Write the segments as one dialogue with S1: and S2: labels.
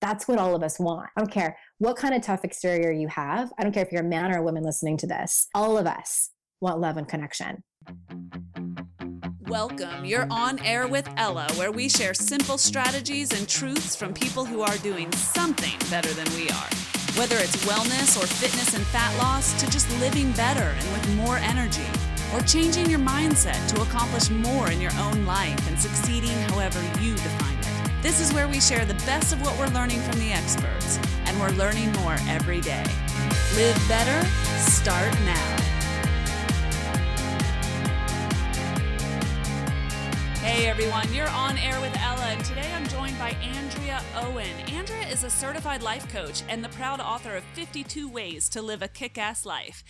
S1: That's what all of us want. I don't care what kind of tough exterior you have. I don't care if you're a man or a woman listening to this. All of us want love and connection.
S2: Welcome. You're on air with Ella, where we share simple strategies and truths from people who are doing something better than we are. Whether it's wellness or fitness and fat loss, to just living better and with more energy, or changing your mindset to accomplish more in your own life and succeeding however you define it. This is where we share the best of what we're learning from the experts, and we're learning more every day. Live better, start now. Hey everyone, you're on air with Ella, and today I'm joined by Andrea Owen. Andrea is a certified life coach and the proud author of 52 Ways to Live a Kick Ass Life.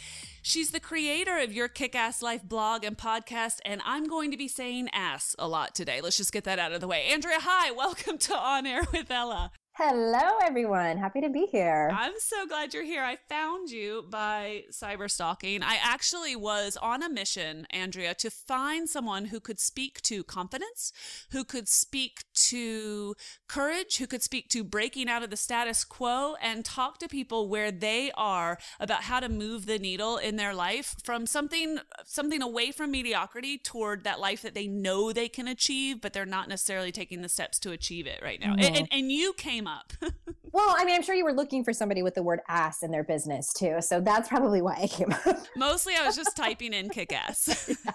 S2: She's the creator of your Kick Ass Life blog and podcast, and I'm going to be saying ass a lot today. Let's just get that out of the way. Andrea, hi, welcome to On Air with Ella.
S1: Hello, everyone. Happy to be here.
S2: I'm so glad you're here. I found you by cyber stalking. I actually was on a mission, Andrea, to find someone who could speak to confidence, who could speak to courage, who could speak to breaking out of the status quo and talk to people where they are about how to move the needle in their life from something something away from mediocrity toward that life that they know they can achieve, but they're not necessarily taking the steps to achieve it right now. Mm-hmm. And, and, and you came came up?
S1: well, I mean, I'm sure you were looking for somebody with the word ass in their business too. So that's probably why I came up.
S2: Mostly I was just typing in kick ass. Yeah.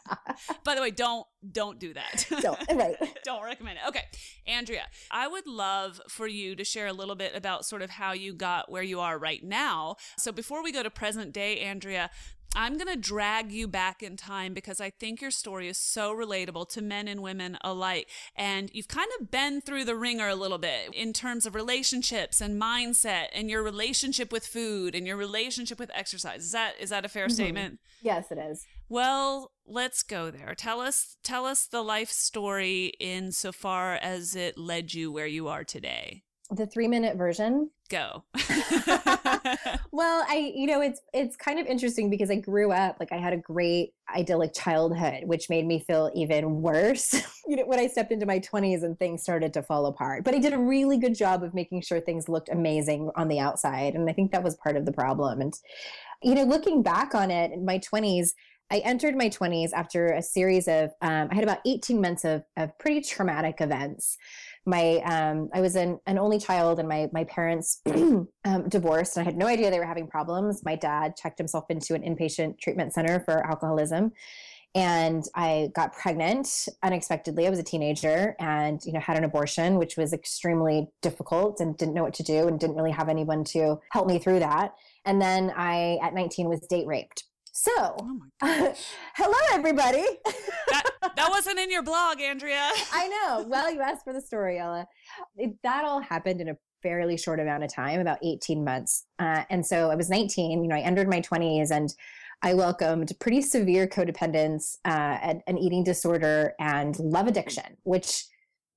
S2: By the way, don't don't do that.
S1: Don't right.
S2: don't recommend it. Okay. Andrea, I would love for you to share a little bit about sort of how you got where you are right now. So before we go to present day, Andrea, I'm going to drag you back in time because I think your story is so relatable to men and women alike. And you've kind of been through the ringer a little bit in terms of relationships and mindset and your relationship with food and your relationship with exercise. Is that is that a fair mm-hmm. statement?
S1: Yes, it is.
S2: Well, let's go there. Tell us tell us the life story insofar as it led you where you are today
S1: the three minute version.
S2: Go.
S1: Well i you know it's it's kind of interesting because i grew up like i had a great idyllic childhood which made me feel even worse. You know when i stepped into my 20s and things started to fall apart. But i did a really good job of making sure things looked amazing on the outside and i think that was part of the problem. And you know looking back on it in my 20s I entered my 20s after a series of, um, I had about 18 months of, of pretty traumatic events my um, I was an, an only child and my my parents um, divorced and I had no idea they were having problems. My dad checked himself into an inpatient treatment center for alcoholism and I got pregnant unexpectedly. I was a teenager and you know had an abortion which was extremely difficult and didn't know what to do and didn't really have anyone to help me through that. And then I at 19 was date raped so, oh hello, everybody.
S2: that, that wasn't in your blog, Andrea.
S1: I know. Well, you asked for the story, Ella. It, that all happened in a fairly short amount of time, about 18 months. Uh, and so I was 19, you know, I entered my 20s and I welcomed pretty severe codependence, uh, an, an eating disorder, and love addiction, which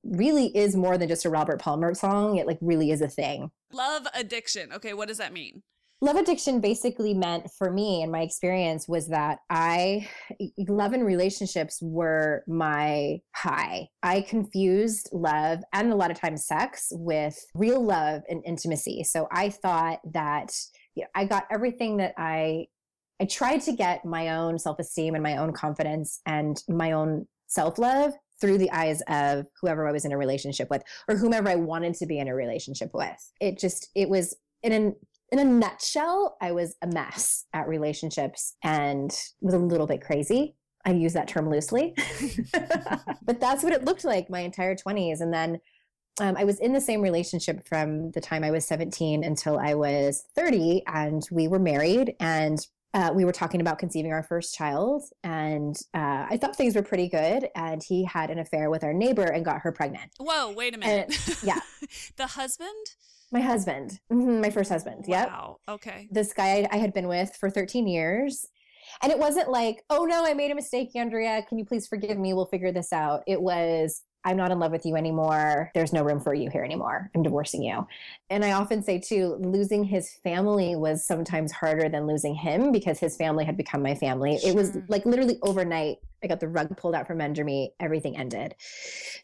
S1: really is more than just a Robert Palmer song. It like really is a thing.
S2: Love addiction. Okay, what does that mean?
S1: Love addiction basically meant for me and my experience was that I love and relationships were my high. I confused love and a lot of times sex with real love and intimacy. So I thought that you know, I got everything that I I tried to get my own self-esteem and my own confidence and my own self-love through the eyes of whoever I was in a relationship with or whomever I wanted to be in a relationship with. It just it was in an in a nutshell, I was a mess at relationships and was a little bit crazy. I use that term loosely, but that's what it looked like my entire 20s. And then um, I was in the same relationship from the time I was 17 until I was 30, and we were married and uh, we were talking about conceiving our first child, and uh, I thought things were pretty good. And he had an affair with our neighbor and got her pregnant.
S2: Whoa, wait a minute.
S1: And, yeah.
S2: the husband?
S1: My husband, mm-hmm, my first husband. Yep.
S2: Wow. Okay.
S1: This guy I had been with for 13 years. And it wasn't like, oh no, I made a mistake, Andrea. Can you please forgive me? We'll figure this out. It was, I'm not in love with you anymore. There's no room for you here anymore. I'm divorcing you. And I often say, too, losing his family was sometimes harder than losing him because his family had become my family. Sure. It was like literally overnight. I got the rug pulled out from under me. Everything ended.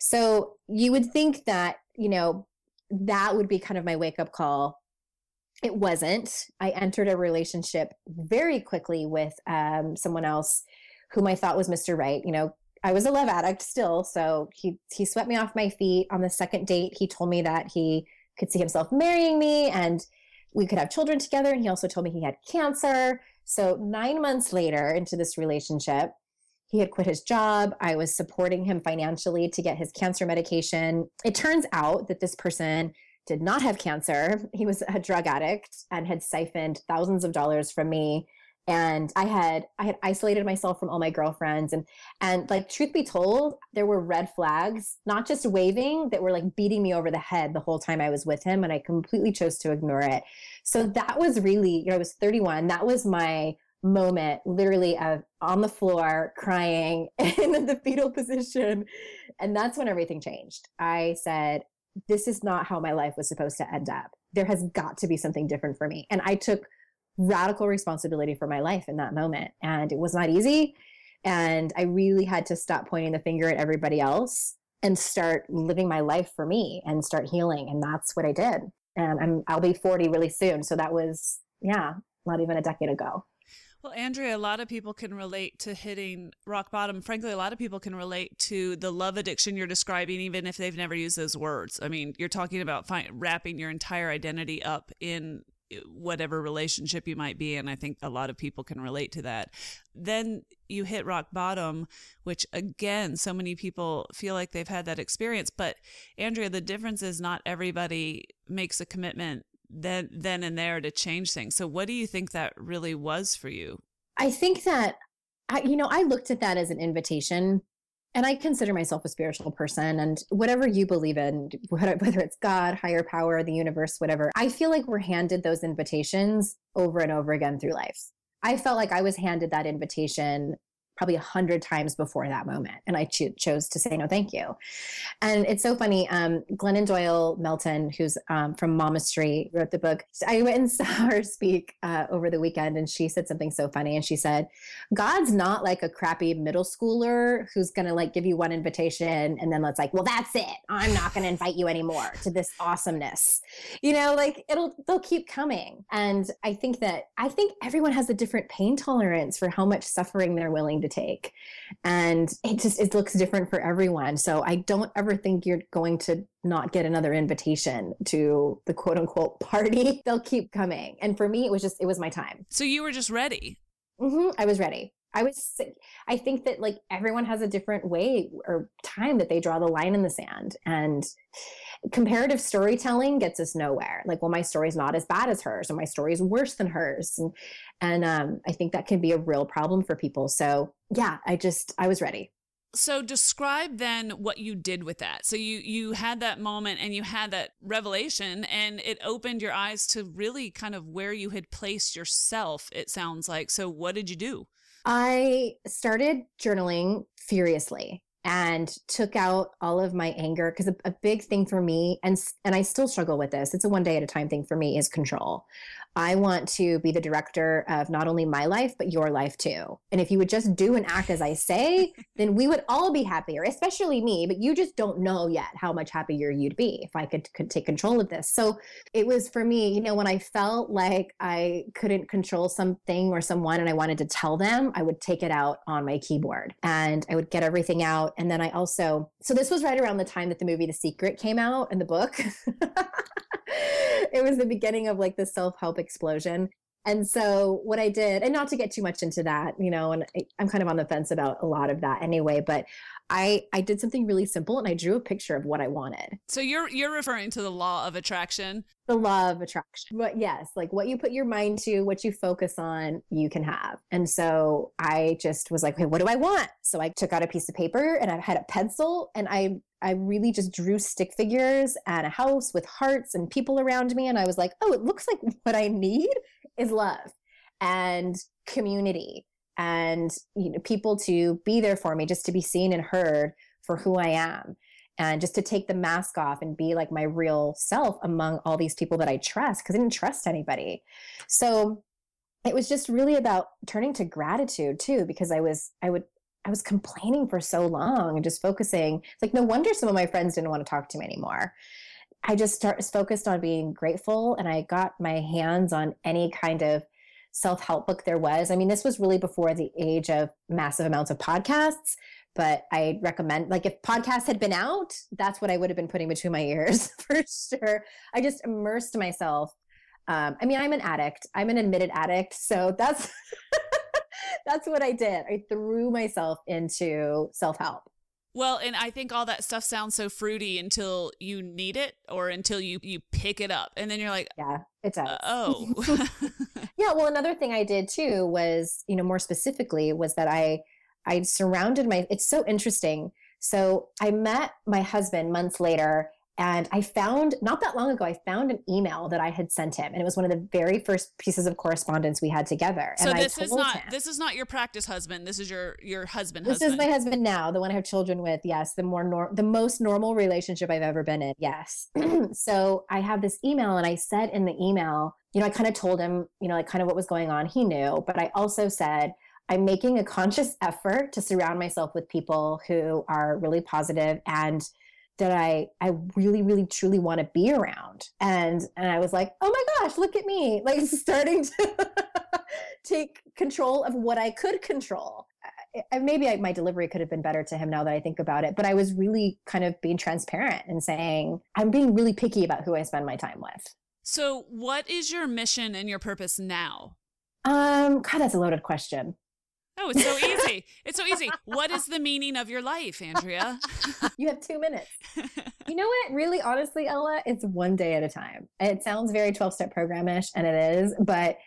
S1: So you would think that, you know, that would be kind of my wake up call. It wasn't. I entered a relationship very quickly with um, someone else whom I thought was Mr. Right. You know, I was a love addict still, so he he swept me off my feet on the second date. He told me that he could see himself marrying me and we could have children together and he also told me he had cancer. So 9 months later into this relationship, he had quit his job. I was supporting him financially to get his cancer medication. It turns out that this person did not have cancer. He was a drug addict and had siphoned thousands of dollars from me and i had i had isolated myself from all my girlfriends and and like truth be told there were red flags not just waving that were like beating me over the head the whole time i was with him and i completely chose to ignore it so that was really you know i was 31 that was my moment literally of on the floor crying in the fetal position and that's when everything changed i said this is not how my life was supposed to end up there has got to be something different for me and i took radical responsibility for my life in that moment. And it was not easy. And I really had to stop pointing the finger at everybody else and start living my life for me and start healing. And that's what I did. And I'm I'll be 40 really soon. So that was, yeah, not even a decade ago.
S2: Well, Andrea, a lot of people can relate to hitting rock bottom. Frankly, a lot of people can relate to the love addiction you're describing, even if they've never used those words. I mean, you're talking about wrapping your entire identity up in eh, whatever relationship you might be in. I think a lot of people can relate to that. Then you hit rock bottom, which again, so many people feel like they've had that experience. But Andrea, the difference is not everybody makes a commitment then then and there to change things. So what do you think that really was for you?
S1: I think that I, you know, I looked at that as an invitation and I consider myself a spiritual person and whatever you believe in, whether it's God, higher power, the universe, whatever, I feel like we're handed those invitations over and over again through life. I felt like I was handed that invitation probably a hundred times before that moment. And I cho- chose to say no, thank you. And it's so funny. Um, Glennon Doyle Melton, who's um, from Momastery, wrote the book. I went and saw her speak uh, over the weekend, and she said something so funny. And she said, "God's not like a crappy middle schooler who's going to like give you one invitation and then let's like, well, that's it. I'm not going to invite you anymore to this awesomeness. You know, like it'll they'll keep coming. And I think that I think everyone has a different pain tolerance for how much suffering they're willing to take. And it just it looks different for everyone. So i don't ever think you're going to not get another invitation to the quote unquote party. They'll keep coming. And for me it was just it was my time.
S2: So you were just ready.
S1: Mm-hmm, i was ready I was I think that like everyone has a different way or time that they draw the line in the sand and comparative storytelling gets us nowhere. Like, well, my story's not as bad as hers, or my story's worse than hers. And and um, I think that can be a real problem for people. So yeah, I just I was ready.
S2: So describe then what you did with that. So you you had that moment and you had that revelation and it opened your eyes to really kind of where you had placed yourself it sounds like. So what did you do?
S1: I started journaling furiously and took out all of my anger because a, a, big thing for me and and I still struggle with this. It's a one day at a time thing for me is control. I want to be the director of not only my life, but your life too. And if you would just do and act as I say, then we would all be happier, especially me. But you just don't know yet how much happier you'd be if I could, could take control of this. So it was for me, you know, when I felt like I couldn't control something or someone and I wanted to tell them, I would take it out on my keyboard and I would get everything out. And then I also, so this was right around the time that the movie The Secret came out and the book. it was the beginning of like the self-help explosion. And so what i did and not to get too much into that you know and I, i'm kind of on the fence about a lot of that anyway but i i did something really simple and i drew a picture of what i wanted.
S2: So you're you're referring to the law of attraction?
S1: The law of attraction. But yes like what you put your mind to what you focus on you can have. And so i just was like okay what do i want? So i took out a piece of paper and i had a pencil and i I really just drew stick figures and a house with hearts and people around me. And I was like, oh, it looks like what I need is love and community and you know people to be there for me just to be seen and heard for who I am and just to take the mask off and be like my real self among all these people that I trust because I didn't trust anybody. So it was just really about turning to gratitude too because I was I would I was complaining for so long and just focusing. It's like no wonder some of my friends didn't want to talk to me anymore. I just start focused on being grateful and I got my hands on any kind of self-help book there was. I mean, this was really before the age of massive amounts of podcasts, but I recommend like if podcasts had been out, that's what I would have been putting between my ears for sure. I just immersed myself. Um, I mean, I'm an addict. I'm an admitted addict, so that's that's what I did. I threw myself into self-help.
S2: Well, and I think all that stuff sounds so fruity until you need it or until you you pick it up, and then you're like,
S1: yeah, it does.
S2: Uh, oh,
S1: yeah. Well, another thing I did too was, you know, more specifically was that I I surrounded my. It's so interesting. So I met my husband months later, and I found not that long ago, I found an email that I had sent him, and it was one of the very first pieces of correspondence we had together.
S2: So
S1: and
S2: this is not
S1: him,
S2: this is not your practice husband. This is your your husband.
S1: This
S2: husband.
S1: is my husband now, the one I have children with. Yes, the more nor- the most normal relationship I've ever been in. Yes. so I have this email, and I said in the email, you know, I kind of told him, you know, like kind of what was going on. He knew, but I also said. I'm making a conscious effort to surround myself with people who are really positive and that I I really really truly want to be around. And and I was like, "Oh my gosh, look at me." Like starting to take control of what I could control. I, maybe I, my delivery could have been better to him now that I think about it, but I was really kind of being transparent and saying, "I'm being really picky about who I spend my time with."
S2: So, what is your mission and your purpose now?
S1: Um, God, that's a loaded question.
S2: Oh, it's so easy. it's so easy. What is the meaning of your life, Andrea?
S1: you have two minutes. You know what? Really, honestly, Ella, it's one day at a time. It sounds very 12 step programish, and it is, but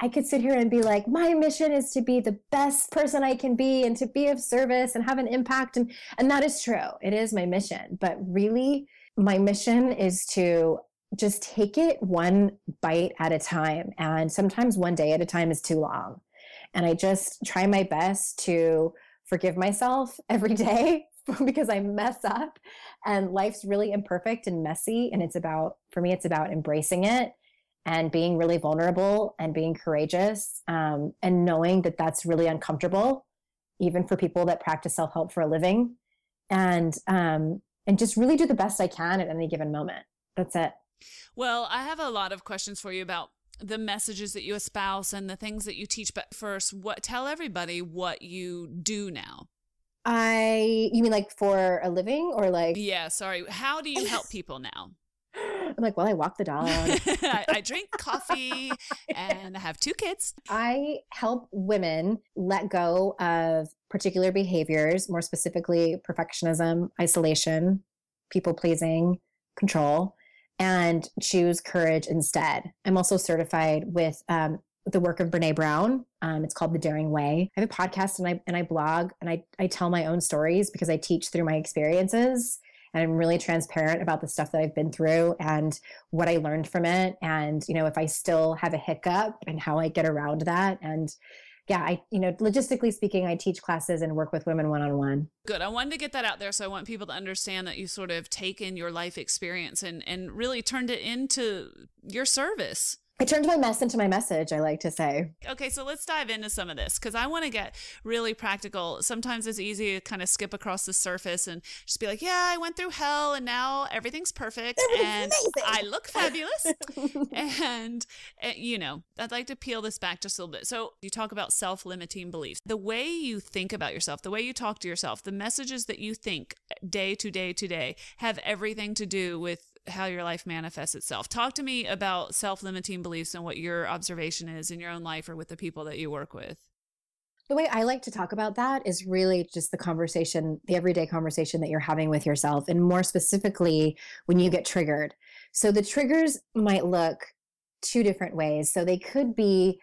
S1: I could sit here and be like, my mission is to be the best person I can be and to be of service and have an impact. And, and that is true. It is my mission. But really, my mission is to just take it one bite at a time. And sometimes one day at a time is too long. And I just try my best to forgive myself every day because I mess up and life's really imperfect and messy. And it's about, for me, it's about embracing it and being really vulnerable and being courageous um, and knowing that that's really uncomfortable, even for people that practice self help for a living. And, um, and just really do the best I can at any given moment. That's it.
S2: Well, I have a lot of questions for you about the messages that you espouse and the things that you teach but first what tell everybody what you do now.
S1: I you mean like for a living or like
S2: yeah sorry. How do you help people now?
S1: I'm like well i walk the dog.
S2: I, I drink coffee and i have two kids.
S1: I help women let go of particular behaviors more specifically perfectionism isolation people pleasing control and choose courage instead. I'm also certified with um, the work of Brene Brown. Um, it's called The Daring Way. I have a podcast and I and I blog and I I tell my own stories because I teach through my experiences and I'm really transparent about the stuff that I've been through and what I learned from it and you know if I still have a hiccup and how I get around that and yeah, I, you know, logistically speaking, I teach classes and work with women one on one.
S2: Good. I wanted to get that out there. So I want people to understand that you sort of taken your life experience and, and really turned it into your service.
S1: I turned my mess into my message, I like to say.
S2: Okay, so let's dive into some of this because I want to get really practical. Sometimes it's easy to kind of skip across the surface and just be like, yeah, I went through hell and now everything's perfect and
S1: amazing.
S2: I look fabulous. and, and, you know, I'd like to peel this back just a little bit. So you talk about self limiting beliefs. The way you think about yourself, the way you talk to yourself, the messages that you think day to day to day have everything to do with how your life manifests itself. Talk to me about self limiting beliefs and what your observation is in your own life or with the people that you work with.
S1: The way I like to talk about that is really just the conversation, the everyday conversation that you're having with yourself, and more specifically when you get triggered. So the triggers might look two different ways. So they could be,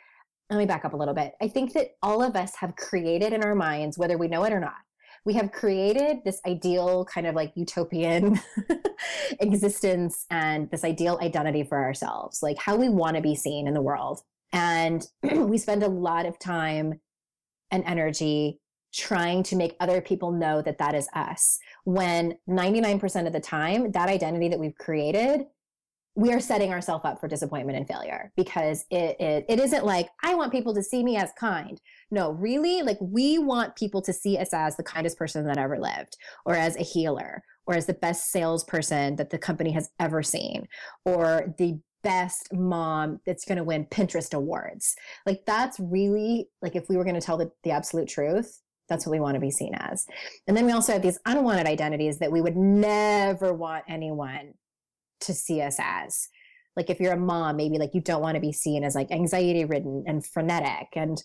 S1: let me back up a little bit. I think that all of us have created in our minds, whether we know it or not, we have created this ideal kind of like utopian existence and this ideal identity for ourselves, like how we want to be seen in the world. And we spend a lot of time and energy trying to make other people know that that is us. When 99% of the time, that identity that we've created we are setting ourselves up for disappointment and failure because it, it, it isn't like i want people to see me as kind no really like we want people to see us as the kindest person that ever lived or as a healer or as the best salesperson that the company has ever seen or the best mom that's going to win Pinterest awards. Like that's really like if we were going to tell the, the absolute truth, that's what we want to be seen as. And then we also have these unwanted identities that we would never want anyone to see us as. Like if you're a mom, maybe like you don't want to be seen as like anxiety ridden and frenetic and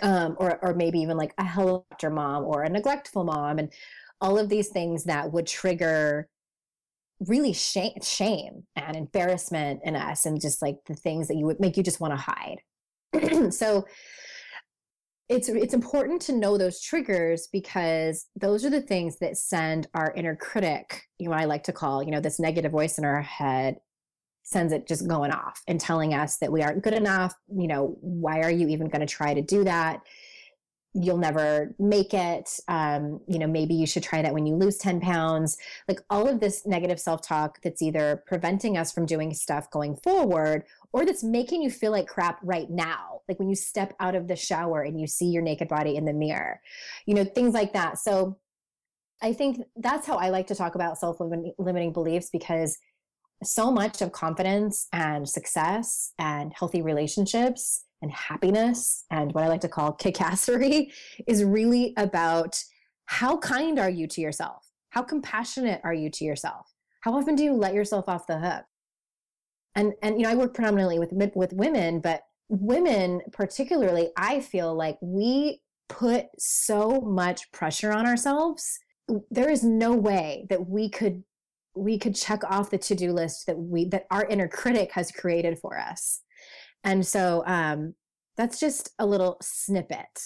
S1: um or or maybe even like a helicopter mom or a neglectful mom and all of these things that would trigger really shame, shame and embarrassment in us and just like the things that you would make you just want to hide so it's it's important to know those triggers because those are the things that send our inner critic you know i like to call you know this negative voice in our head sends it just going off and telling us that we aren't good enough. You know why are you even going to try to do that you'll never make it. Um, you know maybe you should try that when you lose 10 pounds. Like all of this negative self-talk that's either preventing us from doing stuff going forward or that's making you feel like crap right now. Like when you step out of the shower and you see your naked body in the mirror you know things like that. So i think that's how i like to talk about self-limiting beliefs because so much of confidence and success and healthy relationships and happiness and what I like to call kickassery is really about how kind are you to yourself? How compassionate are you to yourself? How often do you let yourself off the hook? And and you know, I work predominantly with with women, but women particularly, I feel like we put so much pressure on ourselves. There is no way that we could we could check off the to-do list that we that our inner critic has created for us and so um, that's just a little snippet.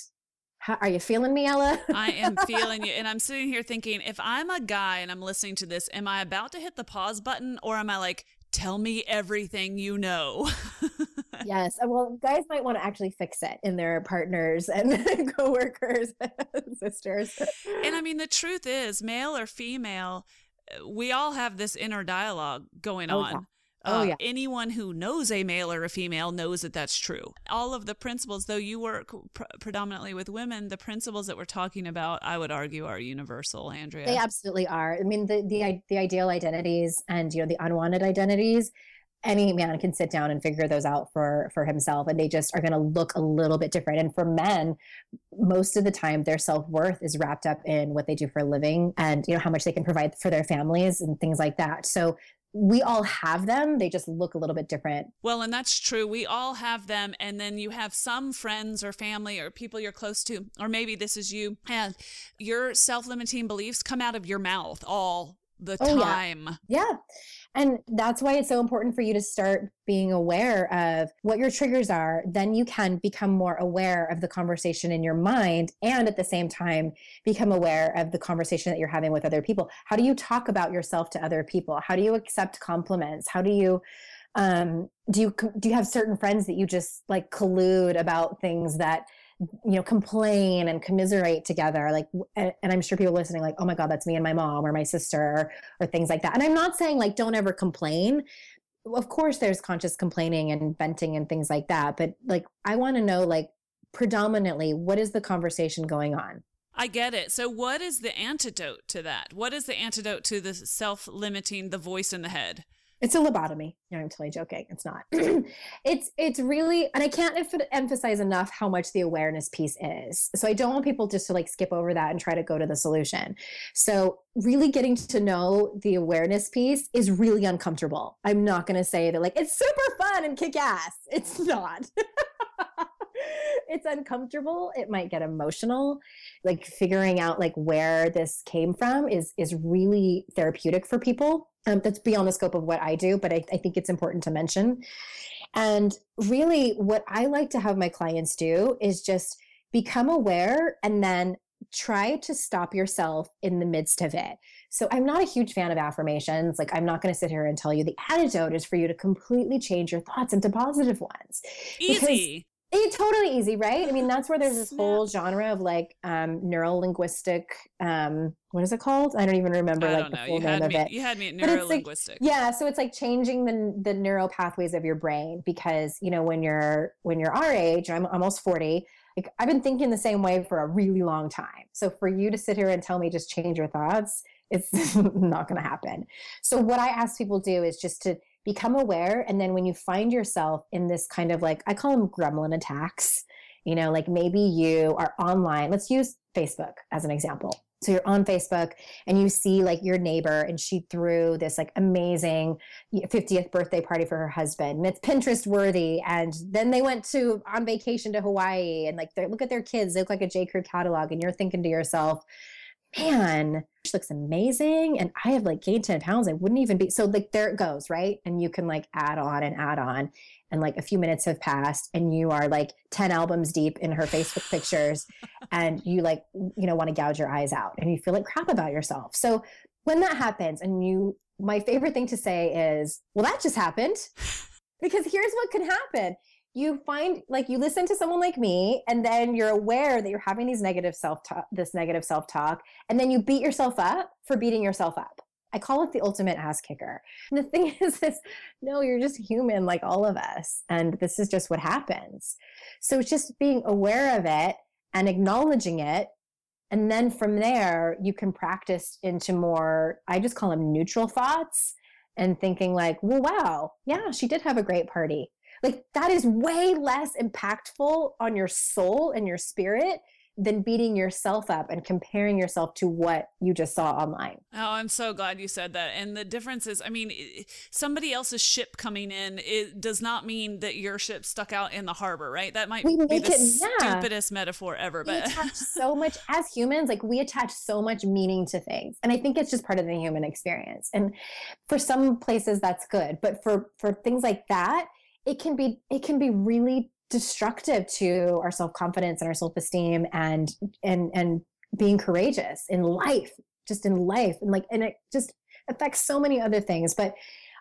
S1: How, are you feeling me, Ella?
S2: I am feeling you. And I'm sitting here thinking if I'm a guy and I'm listening to this, am I about to hit the pause button or am I like, tell me everything you know?
S1: yes. Uh, well, guys might want to actually fix it in their partners and coworkers and sisters.
S2: And I mean, the truth is, male or female, we all have this inner dialogue going oh, on. Yeah. Oh, uh, yeah. Anyone who knows a male or a female knows that that's true. All of the principles, though you work pr- predominantly with women, the principles that we're talking about, I would argue, are universal, Andrea.
S1: They absolutely are. I mean, the the the ideal identities and you know the unwanted identities. Any man can sit down and figure those out for for himself, and they just are going to look a little bit different. And for men, most of the time, their self worth is wrapped up in what they do for a living, and you know how much they can provide for their families and things like that. So we all have them they just look a little bit different.
S2: Well and that's true. We all have them and then you have some friends or family or people you're close to or maybe this is you and your self-limiting beliefs come out of your mouth all the oh,
S1: time yeah. yeah and that's why it's so important for you to start being aware of what your triggers are. Then you can become more aware of the conversation in your mind and at the same time become aware of the conversation that you're having with other people. How do you talk about yourself to other people? How do you accept compliments? How do you um do you do you have certain friends that you just like collude about things that you know complain and commiserate together like and, i'm sure people listening like oh my god that's me and my mom or my sister or, or things like that and i'm not saying like don't ever complain of course there's conscious complaining and venting and things like that but like i want to know like predominantly what is the conversation going on
S2: I get it. So, what is the antidote to that? What is the antidote to the self limiting, the voice in the head?
S1: It's a lobotomy. No, I'm totally joking. It's not. it's it's really, and I can't emphasize enough how much the awareness piece is. So I don't want people just to like skip over that and try to go to the solution. So really getting to know the awareness piece is really uncomfortable. I'm not going to say that like it's super fun and kick ass. It's not. it's uncomfortable it might get emotional like figuring out like where this came from is is really therapeutic for people um, that's beyond the scope of what I do, but I, I think it's important to mention. And really, what I like to have my clients do is just become aware and then try to stop yourself in the midst of it. So I'm not a huge fan of affirmations. Like I'm not going to sit here and tell you the antidote is for you to completely change your thoughts into positive ones.
S2: Easy.
S1: It's totally easy, right? I mean, that's where there's this whole genre of like um neuro linguistic um what is it called? I don't even remember I like the full name of
S2: me,
S1: it.
S2: You had me at neuro linguistic.
S1: Like, yeah, so it's like changing the the neural pathways of your brain because, you know, when you're when you're our age, I'm almost 40, like I've been thinking the same way for a really long time. So for you to sit here and tell me just change your thoughts, It's not going to happen. So, what I ask people to do is just to become aware. And then when you find yourself in this kind of like, I call them gremlin attacks, you know, like maybe you are online. Let's use Facebook as an example. So you're on Facebook and you see like your neighbor and she threw this like amazing 50th birthday party for her husband and it's Pinterest worthy. And then they went to on vacation to Hawaii and like look at their kids, they look like a J. Crew catalog. And you're thinking to yourself, man, she looks amazing. And I have like gained 10 pounds. I wouldn't even be so like there it goes, right? And you can like add on and add on. And like a few minutes have passed and you are like 10 albums deep in her Facebook pictures and you like, you know, want to gouge your eyes out and you feel like crap about yourself. So when that happens and you my favorite thing to say is, well, that just happened. Because here's what can happen you find like you listen to someone like me and then you're aware that you're having these negative self-talk this negative self-talk and then you beat yourself up for beating yourself up. I call it the ultimate ass kicker. And the thing is this no you're just human like all of us and this is just what happens. So it's just being aware of it and acknowledging it and then from there you can practice into more i just call them neutral thoughts and thinking like well wow yeah she did have a great party like that is way less impactful on your soul and your spirit than beating yourself up and comparing yourself to what you just saw online.
S2: Oh, I'm so glad you said that. And the difference is, I mean, somebody else's ship coming in it does not mean that your ship stuck out in the harbor, right? That might we be the it, yeah. stupidest metaphor ever.
S1: But we attach so much as humans, like we attach so much meaning to things, and I think it's just part of the human experience. And for some places, that's good, but for for things like that it can be it can be really destructive to our self-confidence and our self-esteem and and and being courageous in life just in life and like and it just affects so many other things but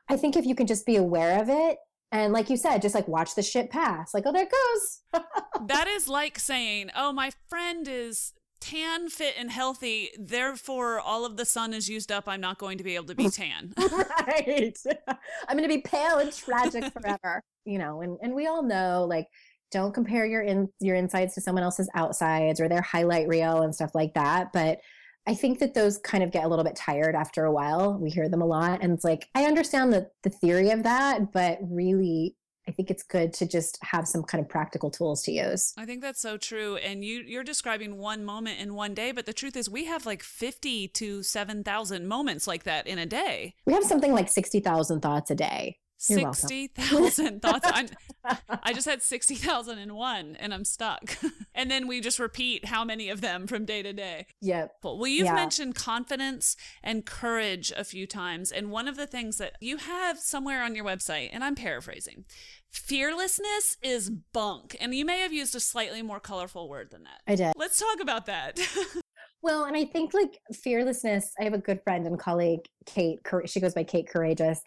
S1: i think if you can just be aware of it and like you said just like watch the shit pass like oh there it goes
S2: that is like saying oh my friend is tan, fit, and healthy. Therefore, all of the sun is used up. I'm not going to be able to be tan.
S1: right. I'm going to be pale and tragic forever. You know, and and we all know like don't compare your in your insides to someone else's outsides or their highlight reel and stuff like that. But I think that those kind of get a little bit tired after a while. We hear them a lot, and it's like I understand the the theory of that, but really I think it's good to just have some kind of practical tools to use.
S2: I think that's so true. And you you're describing one moment in one day, but the truth is we have like 50 to 7,000 moments like that in a day.
S1: We have something like 60,000 thoughts a day.
S2: 60,000 thoughts. I'm, I just had 60,001 and I'm stuck. and then we just repeat how many of them from day to day.
S1: Yep.
S2: Well, you've yeah. mentioned confidence and courage a few times. And one of the things that you have somewhere on your website, and I'm paraphrasing, fearlessness is bunk. And you may have used a slightly more colorful word than that.
S1: I did.
S2: Let's talk about that.
S1: Well, and I think like fearlessness, I have a good friend and colleague, Kate, she goes by Kate Courageous,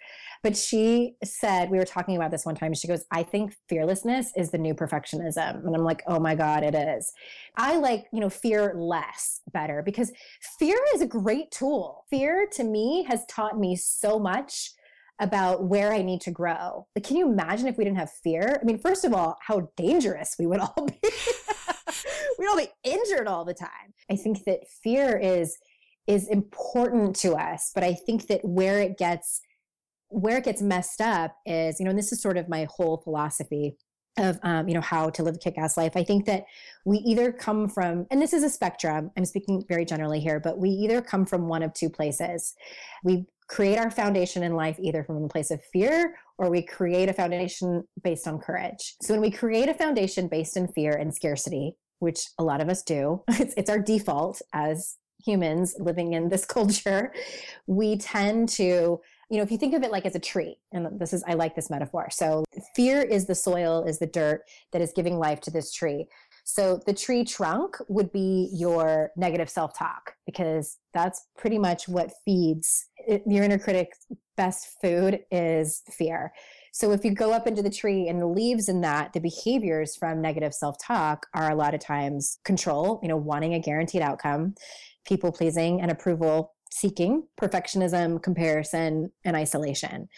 S1: but she said, we were talking about this one time. She goes, I think fearlessness is the new perfectionism. And I'm like, oh my God, it is. I like, you know, fear less better because fear is a great tool. Fear to me has taught me so much about where I need to grow. Like, can you imagine if we didn't have fear? I mean, first of all, how dangerous we would all be. We'd all be injured all the time. I think that fear is is important to us, but I think that where it gets where it gets messed up is, you know, and this is sort of my whole philosophy of um, you know how to live a kick-ass life. I think that we either come from and this is a spectrum i'm speaking very generally here but we either come from one of two places. We create our foundation in life either from a place of fear or we create a foundation based on courage. So when we create a foundation based in fear and scarcity which a lot of us do, it's, it's our default as humans living in this culture, we tend to you know if you think of it like as a tree and this is i like this metaphor. So fear is the soil is the dirt that is giving life to this tree. So the tree trunk would be your negative self-talk because that's pretty much what feeds it, your inner critic's best food is fear so if you go up into the tree and the leaves in that, the behaviors from negative self-talk are a lot of times control, you know, wanting a guaranteed outcome, people pleasing and approval seeking, perfectionism, comparison, and isolation.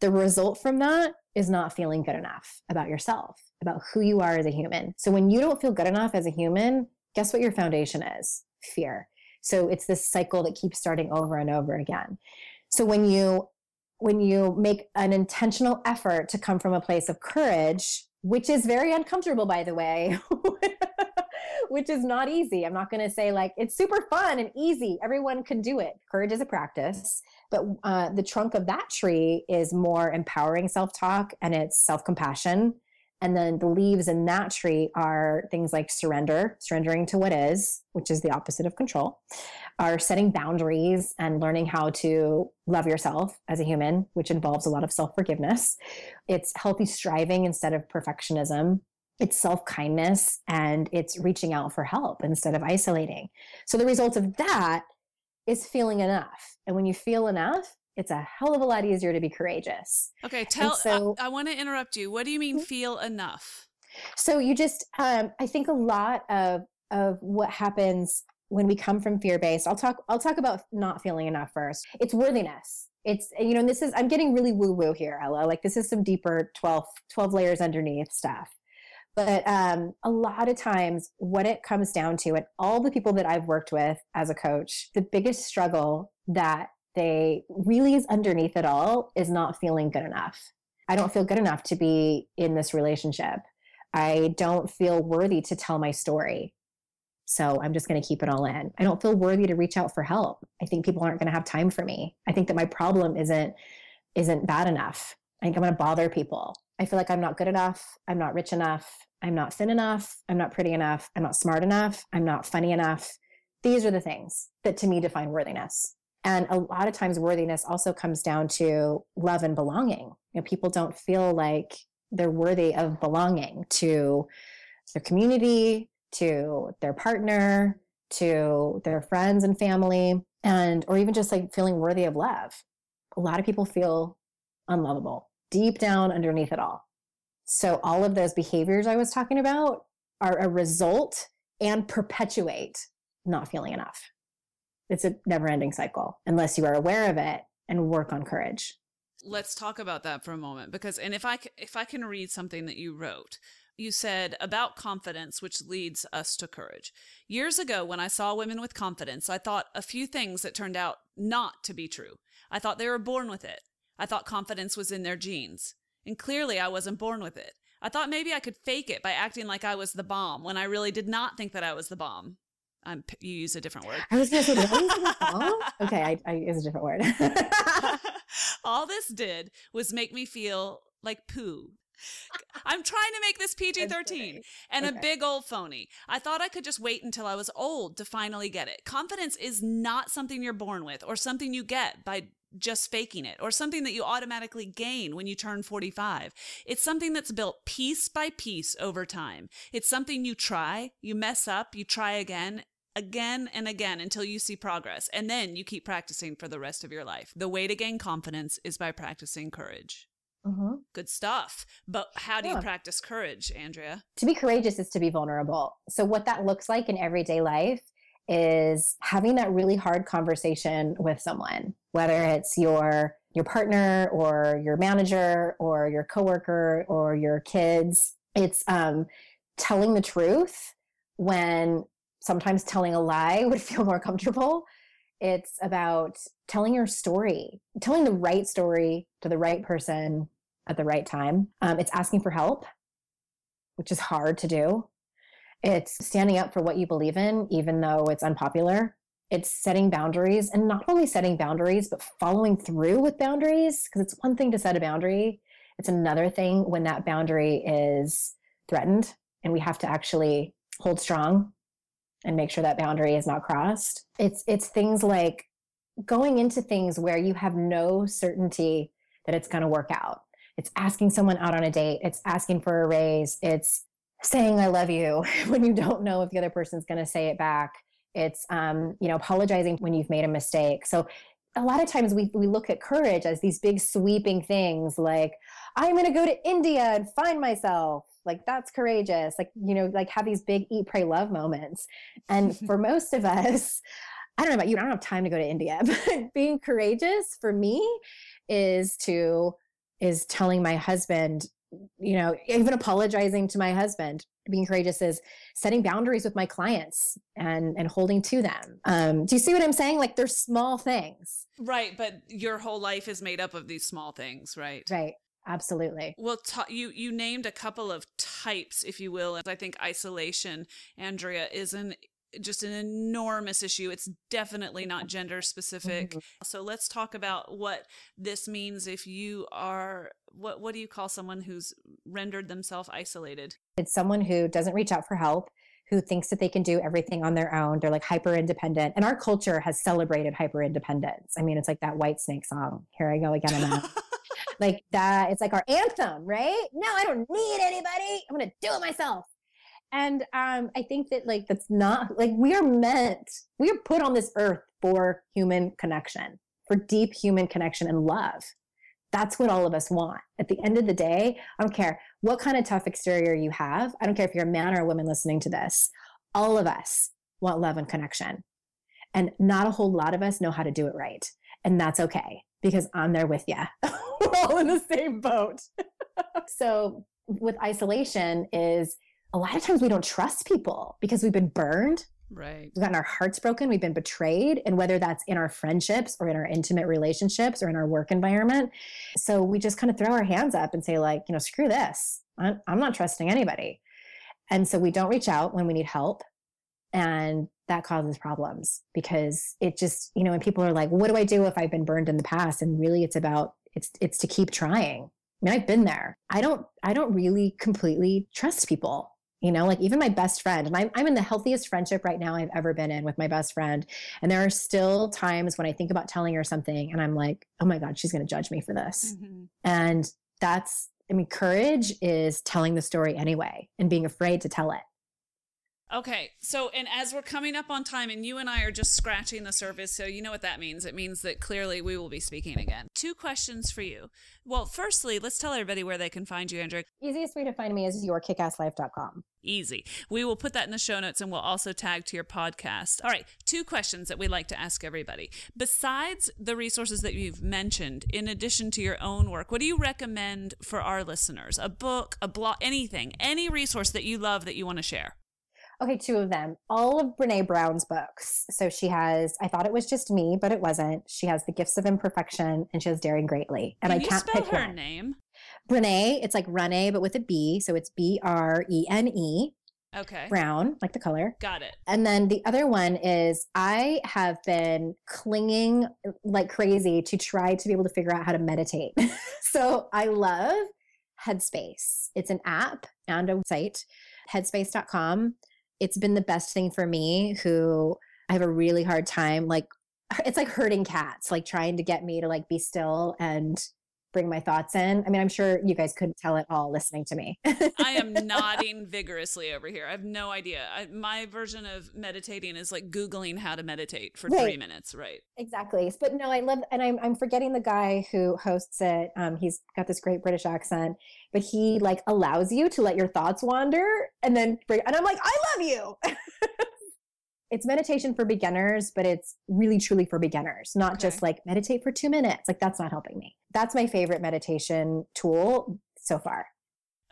S1: The result from that is not feeling good enough about yourself, about who you are as a human. So when you don't feel good enough as a human, guess what your foundation is? Fear. So it's this cycle that keeps starting over and over again. So when you when you make an intentional effort to come from a place of courage, which is very uncomfortable by the way, which is not easy. I'm not going to say like it's super fun and easy. Everyone can do it. Courage is a practice. But uh, the trunk of that tree is more empowering self talk and it's self compassion. And then the leaves in that tree are things like surrender, surrendering to what is, which is the opposite of control, are setting boundaries and learning how to love yourself as a human, which involves a lot of self forgiveness. It's healthy striving instead of perfectionism it's self kindness and it's reaching out for help instead of isolating. So the result of that is feeling enough. And when you feel enough, it's a hell of a lot easier to be courageous.
S2: Okay, tell. So, I, I want to interrupt you. What do you mean mm-hmm. feel enough?
S1: So you just, um, I think a lot of of what happens when we come from fear based. I'll talk. I'll talk about not feeling enough first. It's worthiness. It's you know, and this is. I'm getting really woo woo here, Ella. Like this is some deeper 12, 12 layers underneath stuff. But um, a lot of times, what it comes down to, and all the people that I've worked with as a coach, the biggest struggle that really is underneath it all is not feeling good enough. I don't feel good enough to be in this relationship. I don't feel worthy to tell my story. So I'm just going to keep it all in. I don't feel worthy to reach out for help. I think people aren't going to have time for me. I think that my problem isn't isn't bad enough. I think I'm going to bother people. I feel like I'm not good enough. I'm not rich enough. I'm not thin enough. I'm not pretty enough. I'm not smart enough. I'm not funny enough. These are the things that to me define worthiness. And a lot of times, worthiness also comes down to love and belonging. You know, people don't feel like they're worthy of belonging to their community, to their partner, to their friends and family, and or even just like feeling worthy of love. A lot of people feel unlovable deep down underneath it all. So all of those behaviors I was talking about are a result and perpetuate not feeling enough. It's a never ending cycle unless you are aware of it and work on courage.
S2: Let's talk about that for a moment because and if I if I can read something that you wrote, you said about confidence which leads us to courage. Years ago when I saw women with confidence, I thought a few things that turned out not to be true. I thought they were born with it. I thought confidence was in their genes. And clearly, I wasn't born with it. I thought maybe I could fake it by acting like I was the bomb when I really did not think that I was the bomb. Um, I'm, you use a different word.
S1: I was going to say, did I use the bomb? Okay, I, I use a different word.
S2: All this did was make me feel like poo. I'm trying to make this PG 13 and okay. a big old phony. I thought I could just wait until I was old to finally get it. Confidence is not something you're born with or something you get by just faking it or something that you automatically gain when you turn 45. It's something that's built piece by piece over time. It's something you try, you mess up, you try again, again and again until you see progress. And then you keep practicing for the rest of your life. The way to gain confidence is by practicing courage. Mm-hmm. Good stuff. But how do yeah. you practice courage, Andrea?
S1: To be courageous is to be vulnerable. So, what that looks like in everyday life is having that really hard conversation with someone, whether it's your your partner or your manager or your coworker or your kids. It's um, telling the truth when sometimes telling a lie would feel more comfortable. It's about telling your story, telling the right story to the right person at the right time. Um, it's asking for help, which is hard to do. It's standing up for what you believe in, even though it's unpopular. It's setting boundaries and not only setting boundaries, but following through with boundaries. Because it's one thing to set a boundary, it's another thing when that boundary is threatened and we have to actually hold strong and make sure that boundary is not crossed. It's it's things like going into things where you have no certainty that it's going to work out. It's asking someone out on a date, it's asking for a raise, it's saying I love you when you don't know if the other person's going to say it back. It's, um, you know, apologizing when you've made a mistake. So a lot of times we, we look at courage as these big sweeping things like, I'm going to go to India and find myself. Like that's courageous. Like, you know, like have these big eat, pray, love moments. And for most of us, I don't know about you, I don't have time to go to India, but being courageous for me is to, is telling my husband, you know, even apologizing to my husband. Being courageous is setting boundaries with my clients and and holding to them. Um, do you see what I'm saying? Like there's small things.
S2: Right, but your whole life is made up of these small things, right?
S1: Right. Absolutely.
S2: Well, t- you you named a couple of types, if you will. And I think isolation, Andrea, is an just an enormous issue. It's definitely not gender specific. Mm-hmm. So let's talk about what this means if you are what what do you call someone who's rendered themselves isolated?
S1: It's someone who doesn't reach out for help, who thinks that they can do everything on their own. They're like hyper independent. And our culture has celebrated hyper independence. I mean, it's like that Whitesnake song. Here I go again. like that. It's like our anthem, right? No, I don't need anybody. I'm going to do it myself. And um, I think that like that's not like we are meant, we are put on this earth for human connection, for deep human connection and love. That's what all of us want. At the end of the day, I don't care what kind of tough exterior you have. I don't care if you're a man or a woman listening to this. All of us want love and connection. And not a whole lot of us know how to do it right. And that's okay because I'm there with you. We're all in the same boat. so with isolation is a lot of times we don't trust people because we've been burned.
S2: Right.
S1: We've gotten our hearts broken. We've been betrayed. And whether that's in our friendships or in our intimate relationships or in our work environment. So we just kind of throw our hands up and say, like, you know, screw this. I'm, I'm not trusting anybody. And so we don't reach out when we need help. And that causes problems because it just, you know, when people are like, what do I do if I've been burned in the past? And really it's about, it's, it's to keep trying. I mean, I've been there. I don't, I don't really completely trust people you know like even my best friend and I'm, I'm in the healthiest friendship right now i've ever been in with my best friend and there are still times when i think about telling her something and i'm like oh my god she's going to judge me for this mm-hmm. and that's i mean courage is telling the story anyway and being afraid to tell it
S2: Okay, so and as we're coming up on time, and you and I are just scratching the surface, so you know what that means. It means that clearly we will be speaking again. Two questions for you. Well, firstly, let's tell everybody where they can find you, Andrea.
S1: Easiest way to find me is yourkickasslife.com.
S2: Easy. We will put that in the show notes and we'll also tag to your podcast. All right, two questions that we like to ask everybody. Besides the resources that you've mentioned, in addition to your own work, what do you recommend for our listeners? A book, a blog, anything, any resource that you love that you want to share?
S1: Okay, two of them. All of Brene Brown's books. So she has, I thought it was just me, but it wasn't. She has The Gifts of Imperfection and she has Daring Greatly. And
S2: Can
S1: I can't
S2: spell
S1: pick
S2: her
S1: one.
S2: name.
S1: Brene, it's like Rene, but with a B. So it's B R E N E.
S2: Okay.
S1: Brown, like the color.
S2: Got it.
S1: And then the other one is I have been clinging like crazy to try to be able to figure out how to meditate. so I love Headspace. It's an app and a site, headspace.com it's been the best thing for me who I have a really hard time like it's like herding cats, like trying to get me to like be still and bring my thoughts in. I mean, I'm sure you guys couldn't tell it all listening to me.
S2: I am nodding vigorously over here. I have no idea. I, my version of meditating is like Googling how to meditate for right. three minutes, right?
S1: Exactly. But no, I love, and I'm, I'm forgetting the guy who hosts it. Um, he's got this great British accent, but he like allows you to let your thoughts wander and then bring, and I'm like, I love you. it's meditation for beginners, but it's really truly for beginners, not okay. just like meditate for two minutes. Like that's not helping me. That's my favorite meditation tool so far.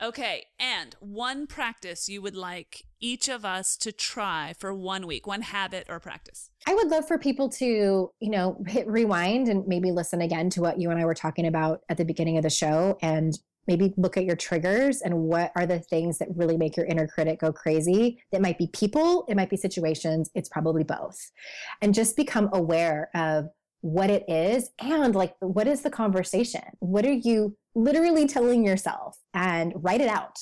S2: Okay. And one practice you would like each of us to try for one week, one habit or practice.
S1: I would love for people to, you know, hit rewind and maybe listen again to what you and I were talking about at the beginning of the show and maybe look at your triggers and what are the things that really make your inner critic go crazy. It might be people, it might be situations, it's probably both. And just become aware of what it is and like what is the conversation? What are you literally telling yourself and write it out.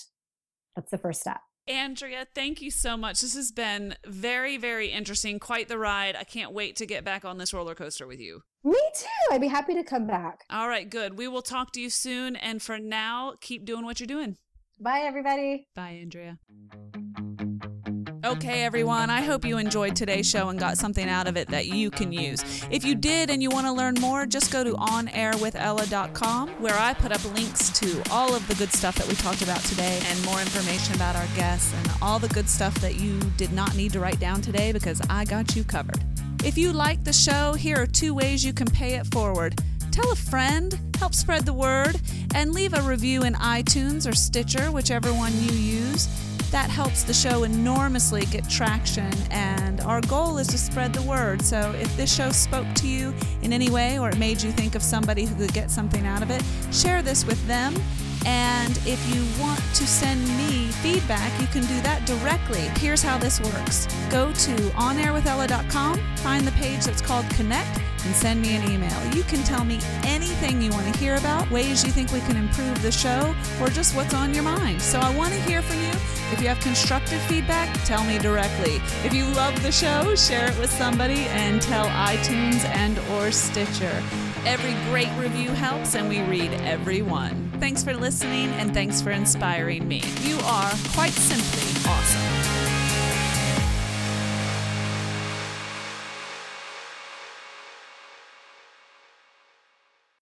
S1: That's the first step.
S2: Andrea, thank you so much. This has been very, very interesting. Quite the ride. I can't wait to get back on this roller coaster with you.
S1: Me too. I'd be happy to come back.
S2: All right, good. We will talk to you soon. And for now, keep doing what you're doing.
S1: Bye, everybody.
S2: Bye, Andrea. Okay, everyone, I hope you enjoyed today's show and got something out of it that you can use. If you did and you want to learn more, just go to onairwithella.com where I put up links to all of the good stuff that we talked about today and more information about our guests and all the good stuff that you did not need to write down today because I got you covered. If you like the show, here are two ways you can pay it forward tell a friend, help spread the word, and leave a review in iTunes or Stitcher, whichever one you use. That helps the show enormously get traction, and our goal is to spread the word. So, if this show spoke to you in any way or it made you think of somebody who could get something out of it, share this with them. And if you want to send me feedback, you can do that directly. Here's how this works go to onairwithella.com, find the page that's called Connect, and send me an email. You can tell me anything you want to hear about, ways you think we can improve the show, or just what's on your mind. So I want to hear from you. If you have constructive feedback, tell me directly. If you love the show, share it with somebody and tell iTunes and or Stitcher. Every great review helps and we read every one. Thanks for listening and thanks for inspiring me. You are quite simply awesome.